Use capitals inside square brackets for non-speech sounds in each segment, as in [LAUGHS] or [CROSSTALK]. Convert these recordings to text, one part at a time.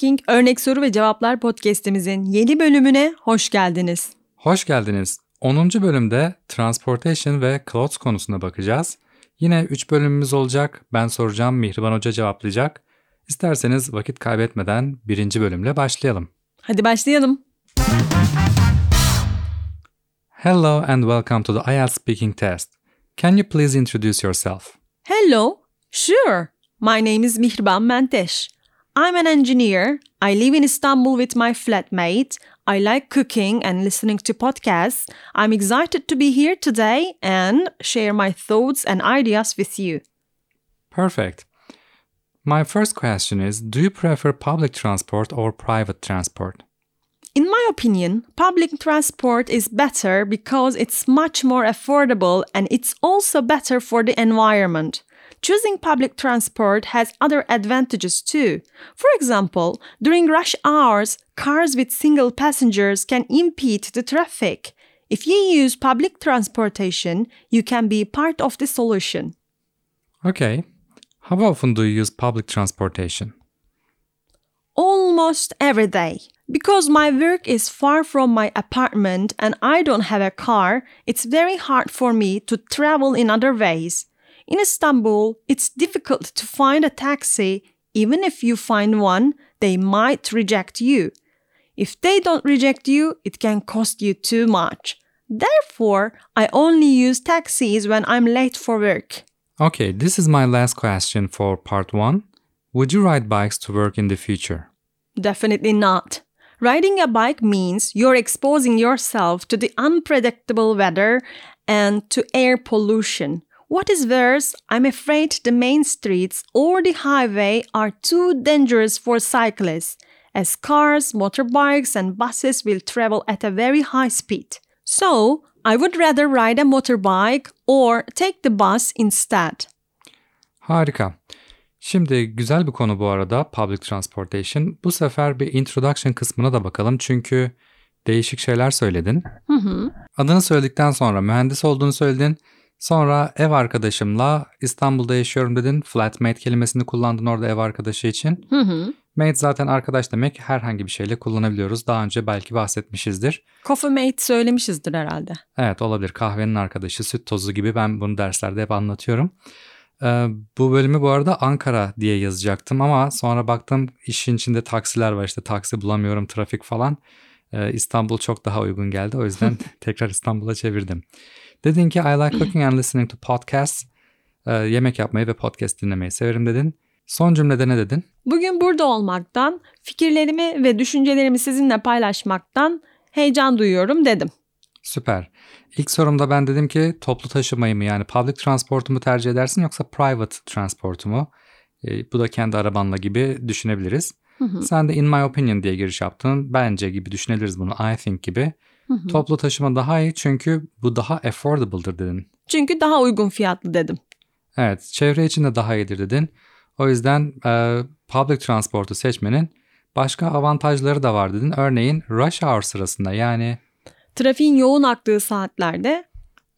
Speaking Örnek Soru ve Cevaplar podcast'imizin yeni bölümüne hoş geldiniz. Hoş geldiniz. 10. bölümde Transportation ve Clothes konusuna bakacağız. Yine 3 bölümümüz olacak. Ben soracağım, Mihriban Hoca cevaplayacak. İsterseniz vakit kaybetmeden birinci bölümle başlayalım. Hadi başlayalım. Hello and welcome to the IELTS speaking test. Can you please introduce yourself? Hello. Sure. My name is Mihriban Mentesh. I'm an engineer. I live in Istanbul with my flatmate. I like cooking and listening to podcasts. I'm excited to be here today and share my thoughts and ideas with you. Perfect. My first question is Do you prefer public transport or private transport? In my opinion, public transport is better because it's much more affordable and it's also better for the environment. Choosing public transport has other advantages too. For example, during rush hours, cars with single passengers can impede the traffic. If you use public transportation, you can be part of the solution. Okay. How often do you use public transportation? Almost every day. Because my work is far from my apartment and I don't have a car, it's very hard for me to travel in other ways. In Istanbul, it's difficult to find a taxi. Even if you find one, they might reject you. If they don't reject you, it can cost you too much. Therefore, I only use taxis when I'm late for work. Okay, this is my last question for part one. Would you ride bikes to work in the future? Definitely not. Riding a bike means you're exposing yourself to the unpredictable weather and to air pollution. What is worse, I'm afraid the main streets or the highway are too dangerous for cyclists, as cars, motorbikes, and buses will travel at a very high speed. So, I would rather ride a motorbike or take the bus instead. Harika. Şimdi güzel bir konu bu arada public transportation. Bu sefer bir introduction kısmına da bakalım çünkü değişik şeyler söyledin. Hı hı. Adını söyledikten sonra mühendis olduğunu söyledin. Sonra ev arkadaşımla İstanbul'da yaşıyorum dedin. Flatmate kelimesini kullandın orada ev arkadaşı için. Hı hı. Mate zaten arkadaş demek herhangi bir şeyle kullanabiliyoruz. Daha önce belki bahsetmişizdir. Coffee mate söylemişizdir herhalde. Evet olabilir. Kahvenin arkadaşı, süt tozu gibi ben bunu derslerde hep anlatıyorum. Ee, bu bölümü bu arada Ankara diye yazacaktım ama sonra baktım işin içinde taksiler var işte taksi bulamıyorum trafik falan. Ee, İstanbul çok daha uygun geldi o yüzden [LAUGHS] tekrar İstanbul'a çevirdim. Dedin ki I like cooking and listening to podcasts. Ee, yemek yapmayı ve podcast dinlemeyi severim dedin. Son cümlede ne dedin? Bugün burada olmaktan, fikirlerimi ve düşüncelerimi sizinle paylaşmaktan heyecan duyuyorum dedim. Süper. İlk sorumda ben dedim ki toplu taşımayı mı yani public transportu mu tercih edersin yoksa private transportu mu? E, bu da kendi arabanla gibi düşünebiliriz. Hı hı. Sen de in my opinion diye giriş yaptın. Bence gibi düşünebiliriz bunu. I think gibi. Hı hı. Toplu taşıma daha iyi çünkü bu daha affordable'dır dedin. Çünkü daha uygun fiyatlı dedim. Evet çevre için de daha iyidir dedin. O yüzden e, public transportu seçmenin başka avantajları da var dedin. Örneğin rush hour sırasında yani Trafiğin yoğun aktığı saatlerde,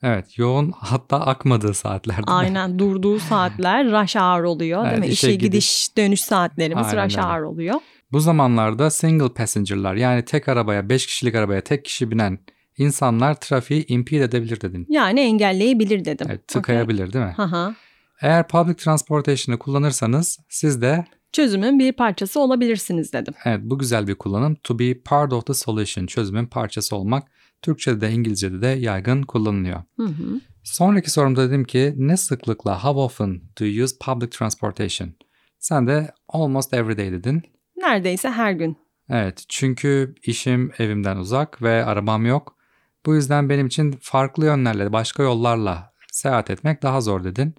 evet yoğun hatta akmadığı saatlerde. aynen durduğu [LAUGHS] saatler rush hour oluyor değil Evet, mi? işe İşe gidiş. gidiş dönüş saatlerimiz Aynen rush hour oluyor. Bu zamanlarda single passenger'lar yani tek arabaya 5 kişilik arabaya tek kişi binen insanlar trafiği impede edebilir dedin. Yani engelleyebilir dedim. Evet, tıkayabilir değil mi? Hı. Eğer public transportation'ı kullanırsanız siz de Çözümün bir parçası olabilirsiniz dedim. evet bu güzel bir kullanım. To be part of the solution çözümün parçası olmak Türkçe'de de İngilizce'de de yaygın kullanılıyor. Hı hı. Sonraki sorumda dedim ki ne sıklıkla how often do you use public transportation? Sen de almost every day dedin. Neredeyse her gün. Evet çünkü işim evimden uzak ve arabam yok. Bu yüzden benim için farklı yönlerle, başka yollarla seyahat etmek daha zor dedin.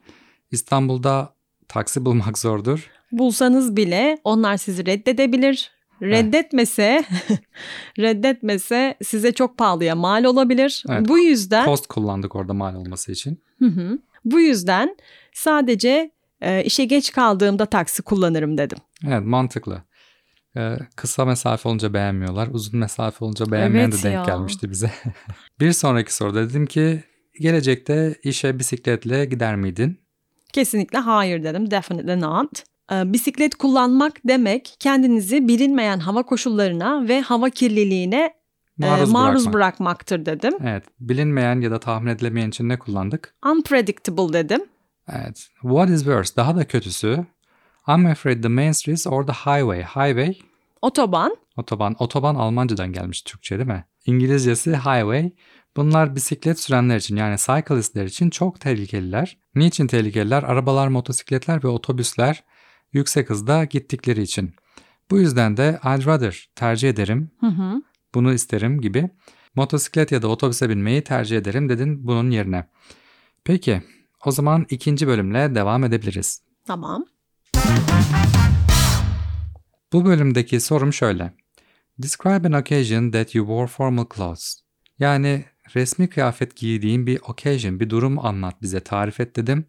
İstanbul'da taksi bulmak zordur. Bulsanız bile onlar sizi reddedebilir. Reddetmese, [LAUGHS] reddetmese size çok pahalıya mal olabilir. Evet, Bu yüzden Post kullandık orada mal olması için. Hı hı. bu yüzden sadece e, işe geç kaldığımda taksi kullanırım dedim. Evet mantıklı. Ee, kısa mesafe olunca beğenmiyorlar. Uzun mesafe olunca beğenmeyen Evet de denk ya. gelmişti bize. [LAUGHS] bir sonraki soruda dedim ki gelecekte işe bisikletle gider miydin? Kesinlikle hayır dedim. Definitely not. Ee, bisiklet kullanmak demek kendinizi bilinmeyen hava koşullarına ve hava kirliliğine e, Maruz, maruz bırakmak. bırakmaktır dedim. Evet. Bilinmeyen ya da tahmin edilemeyen için ne kullandık? Unpredictable dedim. Evet. What is worse? Daha da kötüsü. I'm afraid the main streets or the highway. Highway, Otoban, otoban. Otoban Almancadan gelmiş Türkçe değil mi? İngilizcesi highway. Bunlar bisiklet sürenler için yani cyclistler için çok tehlikeliler. Niçin tehlikeliler? Arabalar, motosikletler ve otobüsler yüksek hızda gittikleri için. Bu yüzden de I'd rather tercih ederim, hı hı, bunu isterim gibi motosiklet ya da otobüse binmeyi tercih ederim dedin bunun yerine. Peki o zaman ikinci bölümle devam edebiliriz. tamam. Bu bölümdeki sorum şöyle. Describe an occasion that you wore formal clothes. Yani resmi kıyafet giydiğin bir occasion, bir durum anlat bize, tarif et dedim.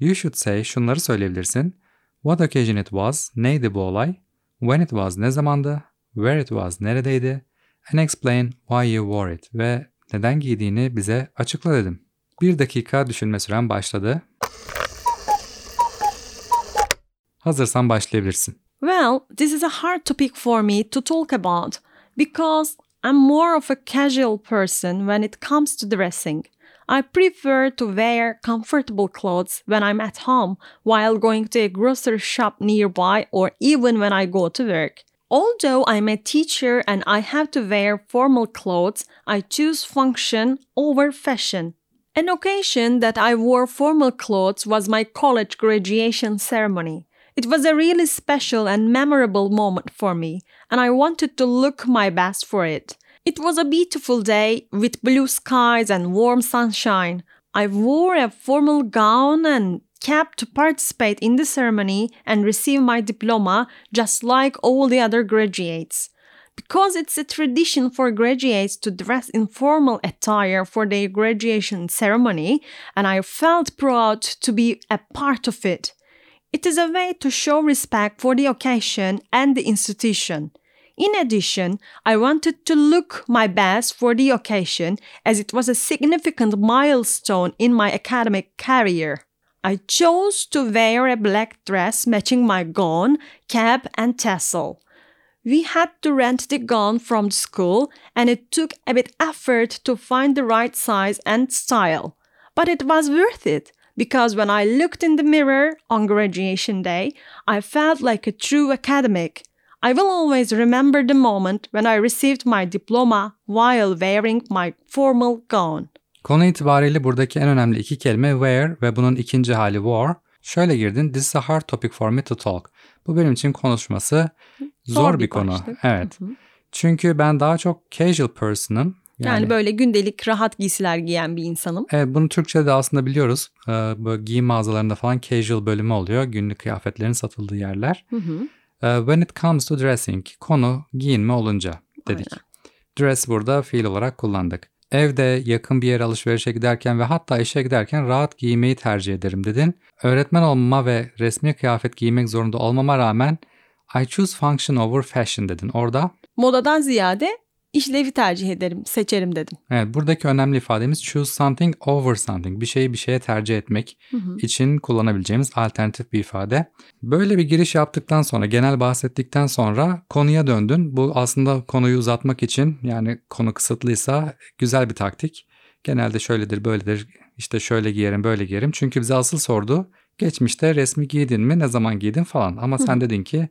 You should say, şunları söyleyebilirsin. What occasion it was, neydi bu olay? When it was, ne zamandı? Where it was, neredeydi? And explain why you wore it ve neden giydiğini bize açıkla dedim. Bir dakika düşünme süren başladı. Hazırsan başlayabilirsin. Well, this is a hard topic for me to talk about because I'm more of a casual person when it comes to dressing. I prefer to wear comfortable clothes when I'm at home while going to a grocery shop nearby or even when I go to work. Although I'm a teacher and I have to wear formal clothes, I choose function over fashion. An occasion that I wore formal clothes was my college graduation ceremony. It was a really special and memorable moment for me, and I wanted to look my best for it. It was a beautiful day with blue skies and warm sunshine. I wore a formal gown and cap to participate in the ceremony and receive my diploma just like all the other graduates. Because it's a tradition for graduates to dress in formal attire for their graduation ceremony, and I felt proud to be a part of it. It is a way to show respect for the occasion and the institution. In addition, I wanted to look my best for the occasion as it was a significant milestone in my academic career. I chose to wear a black dress matching my gown, cap, and tassel. We had to rent the gown from the school, and it took a bit effort to find the right size and style. But it was worth it because when I looked in the mirror on graduation day, I felt like a true academic. I will always remember the moment when I received my diploma while wearing my formal gown. Konu itibariyle buradaki en önemli iki kelime where ve bunun ikinci hali wore. Şöyle girdin, this is a hard topic for me to talk. Bu benim için konuşması zor, bir, konu. başlık. Evet. Hı hı. Çünkü ben daha çok casual person'ım. Yani, böyle gündelik rahat giysiler giyen bir insanım. Evet, bunu Türkçe'de de aslında biliyoruz. Ee, böyle giyim mağazalarında falan casual bölümü oluyor. Günlük kıyafetlerin satıldığı yerler. Hı hı. Ee, when it comes to dressing, konu giyinme olunca dedik. Dress burada fiil olarak kullandık. Evde yakın bir yere alışverişe giderken ve hatta işe giderken rahat giymeyi tercih ederim dedin. Öğretmen olmama ve resmi kıyafet giymek zorunda olmama rağmen I choose function over fashion dedin. Orada Modadan ziyade işlevi tercih ederim, seçerim dedim. evet buradaki önemli ifademiz choose something over something. Bir şeyi bir şeye tercih etmek Hı hı. için kullanabileceğimiz alternatif bir ifade. Böyle bir giriş yaptıktan sonra, genel bahsettikten sonra konuya döndün. Bu aslında konuyu uzatmak için yani konu kısıtlıysa güzel bir taktik. Genelde şöyledir, böyledir, işte şöyle giyerim, böyle giyerim. Çünkü bize asıl sordu. Geçmişte resmi giydin mi, ne zaman giydin falan. Ama sen dedin ki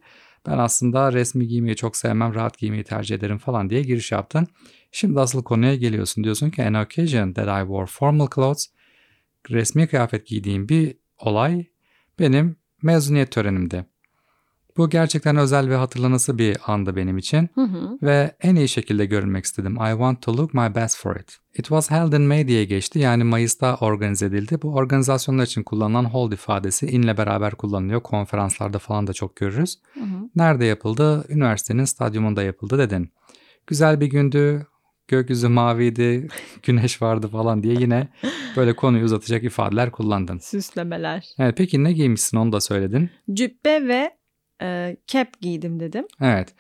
ben aslında resmi giymeyi çok sevmem, rahat giymeyi tercih ederim falan diye giriş yaptın. Şimdi asıl konuya geliyorsun. Diyorsun ki an occasion that I wore formal clothes. Resmi kıyafet giydiğim bir olay benim mezuniyet törenimdi. Bu gerçekten özel ve hatırlanası bir andı benim için Hı hı. ve en iyi şekilde görünmek istedim. I want to look my best for it. It was held in May diye geçti yani Mayıs'ta organize edildi. Bu organizasyonlar için kullanılan hold ifadesi inle beraber kullanılıyor. Konferanslarda falan da çok görürüz. Hı hı. Nerede yapıldı? Üniversitenin stadyumunda yapıldı dedin. Güzel bir gündü, gökyüzü maviydi, [LAUGHS] güneş vardı falan diye yine böyle konuyu uzatacak ifadeler kullandın. Süslemeler. Evet, peki ne giymişsin onu da söyledin. Cübbe ve e, cap giydim dedim. Evet.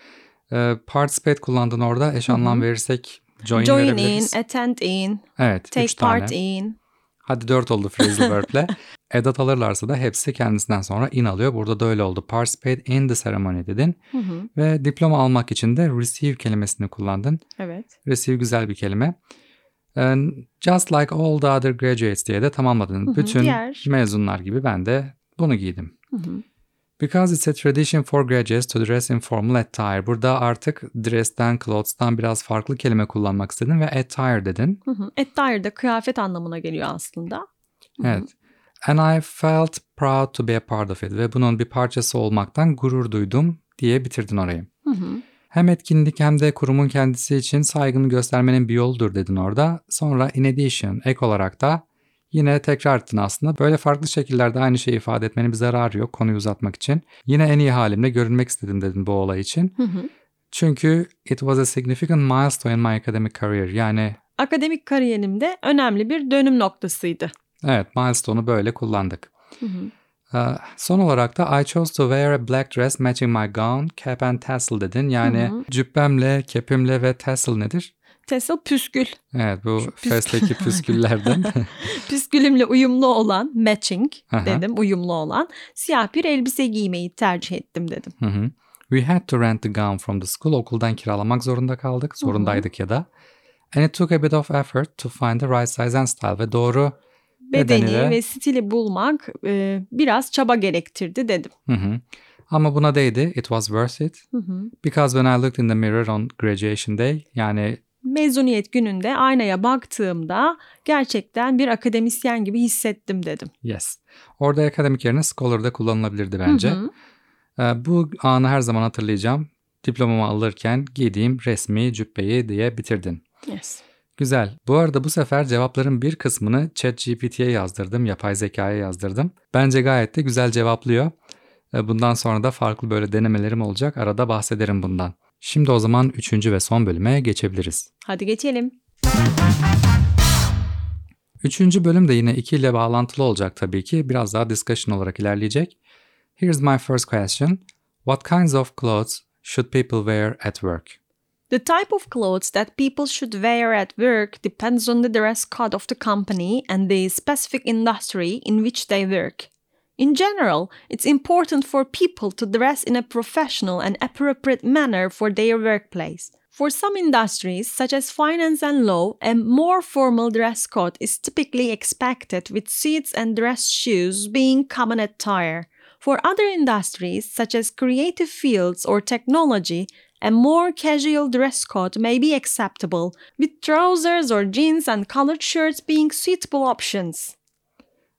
Ee, participate kullandın orada. Eş anlam verirsek join, Join in, attend in, Evet. take tane. part in. Hadi dört oldu phrasal verb'le. [LAUGHS] Edat alırlarsa da hepsi kendisinden sonra in alıyor. Burada da öyle oldu. Participate in the ceremony dedin. Hı hı. Ve diploma almak için de receive kelimesini kullandın. Evet. Receive güzel bir kelime. And just like all the other graduates diye de tamamladın. Hı hı, Bütün diğer. mezunlar gibi ben de bunu giydim. Hı hı. Because it's a tradition for graduates to dress in formal attire. Burada artık dress'ten, clothes'tan biraz farklı kelime kullanmak istedin ve attire dedin. Hı hı. Attire de kıyafet anlamına geliyor aslında. Hı hı. Evet. And I felt proud to be a part of it. Ve bunun bir parçası olmaktan gurur duydum diye bitirdin orayı. Hı hı. Hem etkinlik hem de kurumun kendisi için saygını göstermenin bir yoludur dedin orada. Sonra in addition, ek olarak da yine tekrar ettin aslında. Böyle farklı şekillerde aynı şeyi ifade etmenin bir zararı yok konuyu uzatmak için. Yine en iyi halimle görünmek istedim dedin bu olay için. Hı hı. Çünkü it was a significant milestone in my academic career. Yani Akademik kariyerimde önemli bir dönüm noktasıydı. evet milestone'u böyle kullandık. Hı hı. Ee, Son olarak da I chose to wear a black dress matching my gown, cap and tassel dedin. Yani Hı hı. cübbemle, kepimle ve tassel nedir? Tesla püskül. Evet bu püskül- festeki [LAUGHS] püsküllerden. [LAUGHS] Püskülümle uyumlu olan matching Aha. dedim uyumlu olan siyah bir elbise giymeyi tercih ettim dedim. Hı hı. We had to rent the gown from the school. Okuldan kiralamak zorunda kaldık. Zorundaydık ya da. And it took a bit of effort to find the right size and style. Ve doğru Bedeni ve... ve stili bulmak e, biraz çaba gerektirdi dedim. Hı hı. Ama buna değdi. It was worth it. Hı hı. Because when I looked in the mirror on graduation day yani Mezuniyet gününde aynaya baktığımda gerçekten bir akademisyen gibi hissettim dedim. yes. Orada akademik yerine scholar'da kullanılabilirdi bence. Hı hı. Ee, Bu anı her zaman hatırlayacağım. Diplomamı alırken giydiğim resmi cübbeyi diye bitirdin. Yes. Güzel. Bu arada bu sefer cevapların bir kısmını ChatGPT'ye yazdırdım, yapay zekaya yazdırdım. Bence gayet de güzel cevaplıyor. Ee, Bundan sonra da farklı böyle denemelerim olacak. Arada bahsederim bundan. Şimdi o zaman üçüncü ve son bölüme geçebiliriz. Hadi geçelim. Üçüncü bölüm de yine iki ile bağlantılı olacak tabii ki. Biraz daha discussion olarak ilerleyecek. Here's my first question. What kinds of clothes should people wear at work? The type of clothes that people should wear at work depends on the dress code of the company and the specific industry in which they work. In general, it's important for people to dress in a professional and appropriate manner for their workplace. For some industries, such as finance and law, a more formal dress code is typically expected, with suits and dress shoes being common attire. For other industries, such as creative fields or technology, a more casual dress code may be acceptable, with trousers or jeans and colored shirts being suitable options.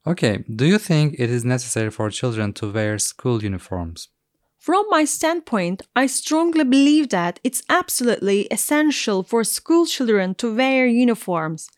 Okay, do you think it is necessary for children to wear school uniforms? From my standpoint, I strongly believe that it's absolutely essential for school children to wear uniforms.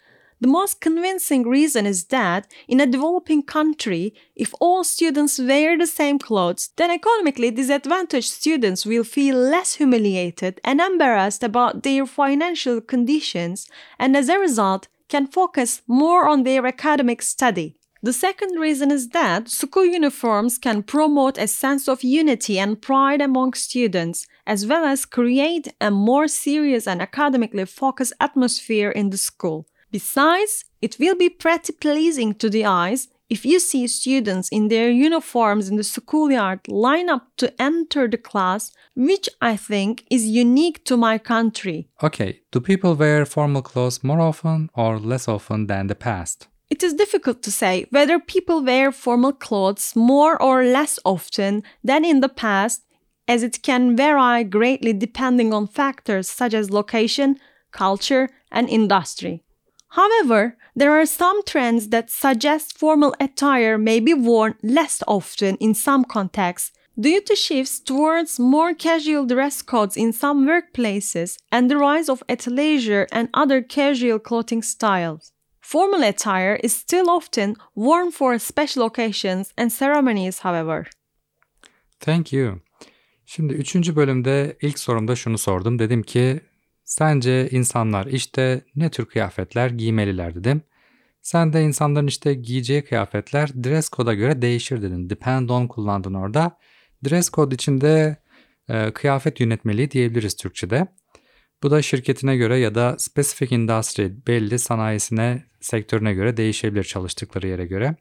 The most convincing reason is that in a developing country, if all students wear the same clothes, then economically disadvantaged students will feel less humiliated and embarrassed about their financial conditions and as a result can focus more on their academic study. The second reason is that school uniforms can promote a sense of unity and pride among students, as well as create a more serious and academically focused atmosphere in the school. Besides, it will be pretty pleasing to the eyes if you see students in their uniforms in the schoolyard line up to enter the class, which I think is unique to my country. Okay, do people wear formal clothes more often or less often than the past? It is difficult to say whether people wear formal clothes more or less often than in the past, as it can vary greatly depending on factors such as location, culture, and industry. However, there are some trends that suggest formal attire may be worn less often in some contexts due to shifts towards more casual dress codes in some workplaces and the rise of athleisure and other casual clothing styles. Formal attire is still often worn for special occasions and ceremonies, however. Thank you. Şimdi üçüncü bölümde ilk sorumda şunu sordum. Dedim ki sence insanlar işte ne tür kıyafetler giymeliler dedim. Sen de insanların işte giyeceği kıyafetler dress code'a göre değişir dedin. Depend on kullandın orada. Dress code içinde e, kıyafet yönetmeliği diyebiliriz Türkçe'de. Bu da şirketine göre ya da specific industry belli sanayisine, sektörüne göre değişebilir çalıştıkları yere göre.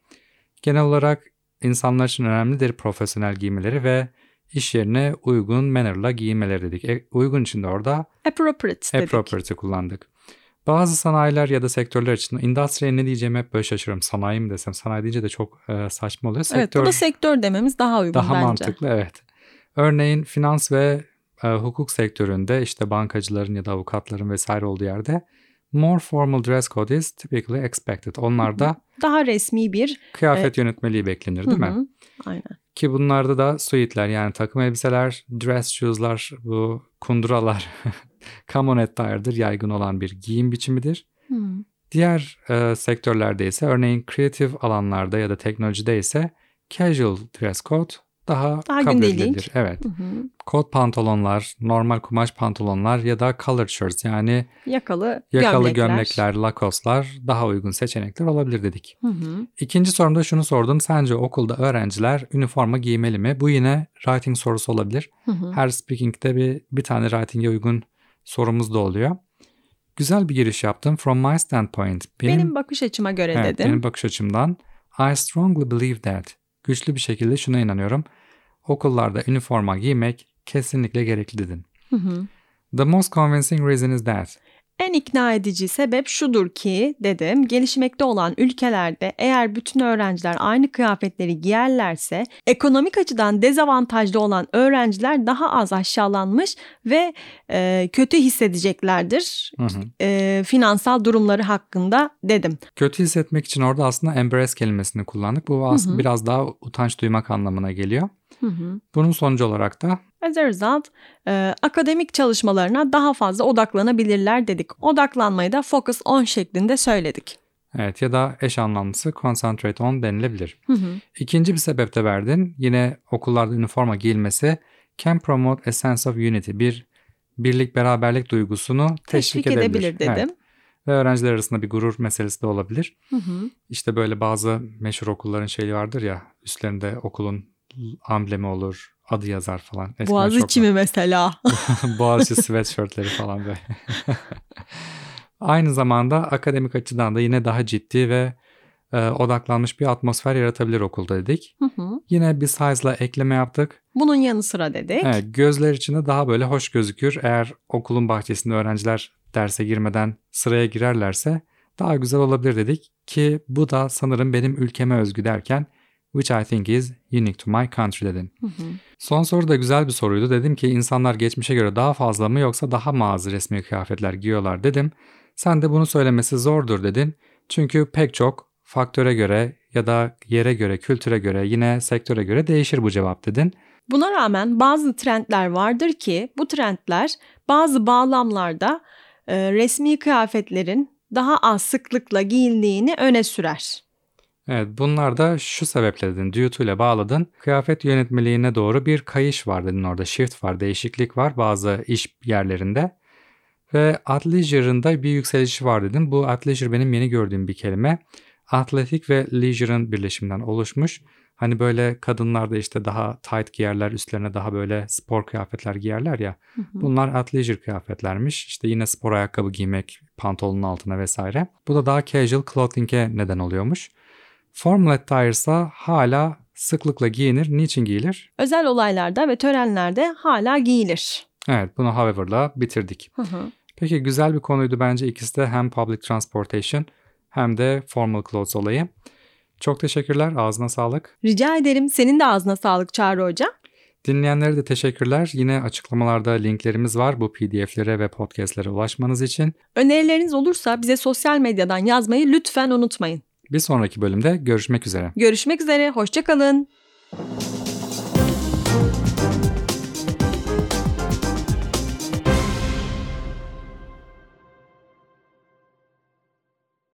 Genel olarak insanlar için önemlidir profesyonel giymeleri ve iş yerine uygun manner'la giyinmeleri dedik. E, uygun için de orada Appropriate dedik. appropriate kullandık. Bazı sanayiler ya da sektörler için industriye ne diyeceğimi hep böyle şaşırıyorum. Sanayi mi desem? Sanayi deyince de çok e, saçma oluyor. Evet Sektör burada sektör dememiz daha uygun daha bence. mantıklı evet. Örneğin finans ve e, hukuk sektöründe işte bankacıların ya da avukatların vesaire olduğu yerde more formal dress code is typically expected. Onlarda Daha resmi bir kıyafet yönetmeliği beklenir değil Hı mi? Aynen. Ki bunlarda da suitler yani takım elbiseler, dress shoes'lar, bu kunduralar [LAUGHS] common attire'dır, yaygın olan bir giyim biçimidir. Hı. Diğer e, sektörlerde ise örneğin kreatif alanlarda ya da teknolojide ise casual dress code daha, Daha kabul gündelik. Evet. Hı hı. Kot pantolonlar, normal kumaş pantolonlar ya da colored shirts yani Yakalı, yakalı gömlekler. gömlekler, lakoslar daha uygun seçenekler olabilir dedik. Hı hı. İkinci sorumda şunu sordum. Sence okulda öğrenciler üniforma giymeli mi? Bu yine writing sorusu olabilir. Hı hı. Her speaking'de bir, bir tane writing'e uygun sorumuz da oluyor. Güzel bir giriş yaptım. From my standpoint. Benim, bakış açıma göre evet, dedim. benim bakış açımdan I strongly believe that. Güçlü bir şekilde şuna inanıyorum. Okullarda üniforma giymek kesinlikle gerekli dedin. Hı hı. The most convincing reason is that. En ikna edici sebep şudur ki dedim gelişmekte olan ülkelerde eğer bütün öğrenciler aynı kıyafetleri giyerlerse ekonomik açıdan dezavantajlı olan öğrenciler daha az aşağılanmış ve e, kötü hissedeceklerdir Hı hı. e, finansal durumları hakkında dedim. Kötü hissetmek için orada aslında embrace kelimesini kullandık. Bu aslında hı. biraz daha utanç duymak anlamına geliyor. Hı hı. Bunun sonucu olarak da As a result, e, akademik çalışmalarına daha fazla odaklanabilirler dedik. Odaklanmayı da focus on şeklinde söyledik. evet ya da eş anlamlısı concentrate on denilebilir. Hı hı. İkinci bir sebep de verdin. Yine okullarda üniforma giyilmesi can promote a sense of unity. Bir birlik beraberlik duygusunu teşvik, Teşvik edebilir. edebilir dedim. Evet. Ve öğrenciler arasında bir gurur meselesi de olabilir. Hı hı. İşte böyle bazı meşhur okulların şeyi vardır ya üstlerinde okulun amblemi olur, adı yazar falan. Eskiden çok Boğaziçi mi mesela? [LAUGHS] Boğaziçi sweatshirtleri falan böyle. [LAUGHS] Aynı zamanda akademik açıdan da yine daha ciddi ve e, odaklanmış bir atmosfer yaratabilir okulda dedik. Hı hı. Yine bir size'la ekleme yaptık. Bunun yanı sıra dedik. Evet, gözler içinde daha böyle hoş gözükür. Eğer okulun bahçesinde öğrenciler derse girmeden sıraya girerlerse daha güzel olabilir dedik. Ki bu da sanırım benim ülkeme özgü derken which I think is unique to my country dedin. Hı hı. Son soru da güzel bir soruydu. Dedim ki insanlar geçmişe göre daha fazla mı yoksa daha mı az resmi kıyafetler giyiyorlar dedim. Sen de bunu söylemesi zordur dedin. Çünkü pek çok faktöre göre ya da yere göre, kültüre göre, yine sektöre göre değişir bu cevap dedin. Buna rağmen bazı trendler vardır ki bu trendler bazı bağlamlarda e, resmi kıyafetlerin daha az sıklıkla giyildiğini öne sürer. Evet bunlar da şu sebeple dedin. Due ile bağladın. Kıyafet yönetmeliğine doğru bir kayış var dedin orada. Shift var, değişiklik var bazı iş yerlerinde. Ve athleisure'ın da bir yükselişi var dedin. Bu athleisure benim yeni gördüğüm bir kelime. Atletik ve leisure'ın birleşiminden oluşmuş. Hani böyle kadınlar da işte daha tight giyerler, üstlerine daha böyle spor kıyafetler giyerler ya. Hı hı. Bunlar athleisure kıyafetlermiş. İşte yine spor ayakkabı giymek pantolonun altına vesaire. Bu da daha casual clothing'e neden oluyormuş. Formal attire ise hala sıklıkla giyinir. Niçin giyilir? Özel olaylarda ve törenlerde hala giyilir. Evet bunu however'la bitirdik. Hı hı. Peki güzel bir konuydu bence ikisi de hem public transportation hem de formal clothes olayı. Çok teşekkürler. Ağzına sağlık. Rica ederim. Senin de ağzına sağlık Çağrı Hoca. Dinleyenlere de teşekkürler. Yine açıklamalarda linklerimiz var bu pdf'lere ve podcastlere ulaşmanız için. Önerileriniz olursa bize sosyal medyadan yazmayı lütfen unutmayın. Bir sonraki bölümde görüşmek üzere. Görüşmek üzere. Hoşçakalın.